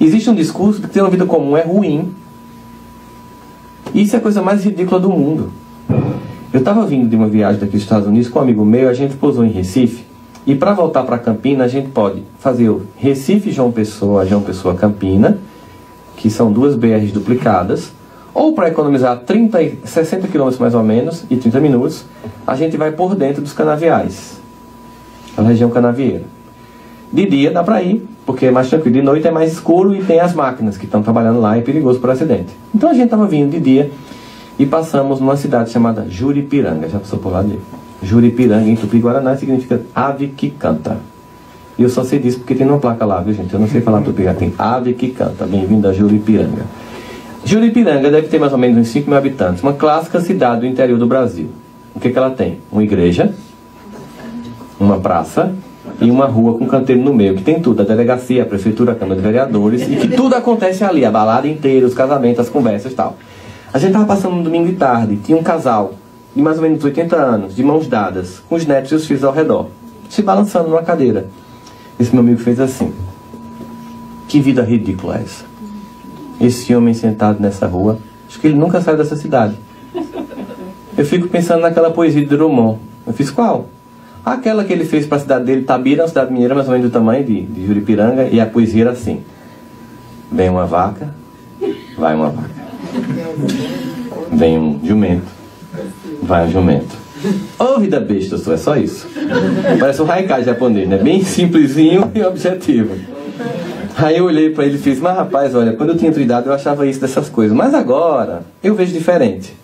Existe um discurso de que ter uma vida comum é ruim. Isso é a coisa mais ridícula do mundo. Eu estava vindo de uma viagem daqui dos Estados Unidos com um amigo meu, a gente pousou em Recife. E para voltar para Campina, a gente pode fazer o Recife João Pessoa, João Pessoa Campina, que são duas BRs duplicadas. Ou para economizar 30, 60 quilômetros mais ou menos e 30 minutos, a gente vai por dentro dos canaviais, a região canavieira. De dia dá para ir, porque é mais tranquilo. De noite é mais escuro e tem as máquinas que estão trabalhando lá, é perigoso por acidente. Então a gente estava vindo de dia e passamos numa cidade chamada Juripiranga. Já passou por lá de Juripiranga, em Tupi-Guaraná, significa ave que canta. E eu só sei disso porque tem uma placa lá, viu gente? Eu não sei falar tupi tem ave que canta. Bem-vindo a Juripiranga. Juripiranga deve ter mais ou menos uns 5 mil habitantes, uma clássica cidade do interior do Brasil. O que, que ela tem? Uma igreja, uma praça e uma rua com canteiro no meio, que tem tudo, a delegacia, a prefeitura, a Câmara de Vereadores, e que tudo acontece ali, a balada inteira, os casamentos, as conversas e tal. A gente estava passando um domingo de tarde, tinha um casal de mais ou menos 80 anos, de mãos dadas, com os netos e os filhos ao redor, se balançando numa cadeira. Esse meu amigo fez assim. Que vida ridícula é essa? Esse homem sentado nessa rua, acho que ele nunca sai dessa cidade. Eu fico pensando naquela poesia de Drummond. Eu fiz qual? Aquela que ele fez para a cidade dele, Tabira, uma cidade mineira mais ou menos do tamanho de, de Juripiranga, e a poesia era assim: Vem uma vaca, vai uma vaca. Vem um jumento, vai um jumento. Ô oh, vida besta, é só isso. Parece um haikai japonês, né? Bem simplesinho e objetivo. Aí eu olhei para ele e fiz, mas rapaz, olha, quando eu tinha tua idade eu achava isso dessas coisas, mas agora eu vejo diferente.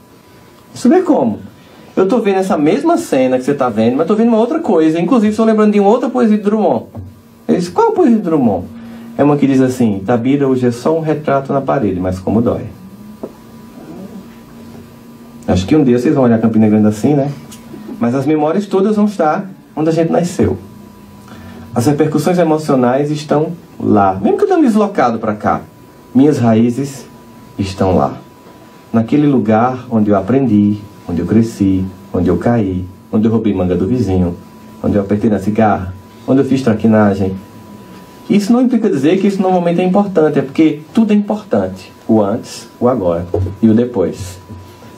Isso vê como? Eu estou vendo essa mesma cena que você está vendo, mas estou vendo uma outra coisa. Inclusive, estou lembrando de uma outra poesia de Drummond. Ele disse, qual poesia de Drummond? É uma que diz assim, Tabira hoje é só um retrato na parede, mas como dói. Acho que um dia vocês vão olhar Campina Grande assim, né? Mas as memórias todas vão estar onde a gente nasceu. As repercussões emocionais estão lá. Mesmo que eu tenha deslocado para cá, minhas raízes estão lá. Naquele lugar onde eu aprendi, onde eu cresci, onde eu caí, onde eu roubei manga do vizinho, onde eu apertei na cigarra, onde eu fiz traquinagem. Isso não implica dizer que isso normalmente é importante, é porque tudo é importante. O antes, o agora e o depois.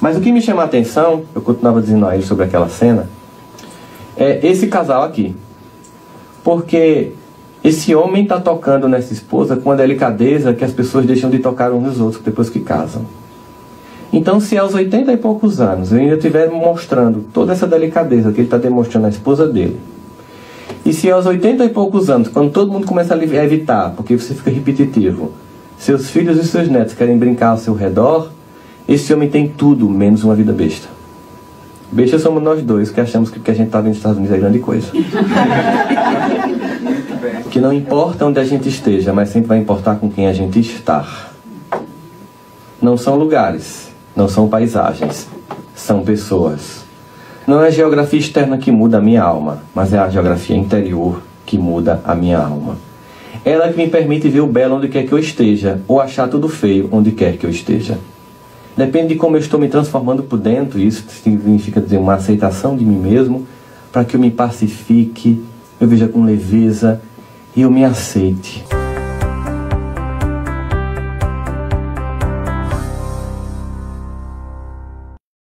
Mas o que me chama a atenção, eu continuava dizendo a ele sobre aquela cena, é esse casal aqui. Porque esse homem está tocando nessa esposa com uma delicadeza que as pessoas deixam de tocar uns nos outros depois que casam. Então, se aos 80 e poucos anos eu ainda estiver mostrando toda essa delicadeza que ele está demonstrando à esposa dele, e se aos 80 e poucos anos, quando todo mundo começa a evitar, porque você fica repetitivo, seus filhos e seus netos querem brincar ao seu redor, esse homem tem tudo menos uma vida besta. Besta somos nós dois que achamos que o que a gente está vendo nos Estados Unidos é grande coisa. que não importa onde a gente esteja, mas sempre vai importar com quem a gente está. Não são lugares, não são paisagens, são pessoas. Não é a geografia externa que muda a minha alma, mas é a geografia interior que muda a minha alma. Ela que me permite ver o belo onde quer que eu esteja, ou achar tudo feio onde quer que eu esteja. Depende de como eu estou me transformando por dentro, isso significa dizer uma aceitação de mim mesmo, para que eu me pacifique, eu veja com leveza e eu me aceite.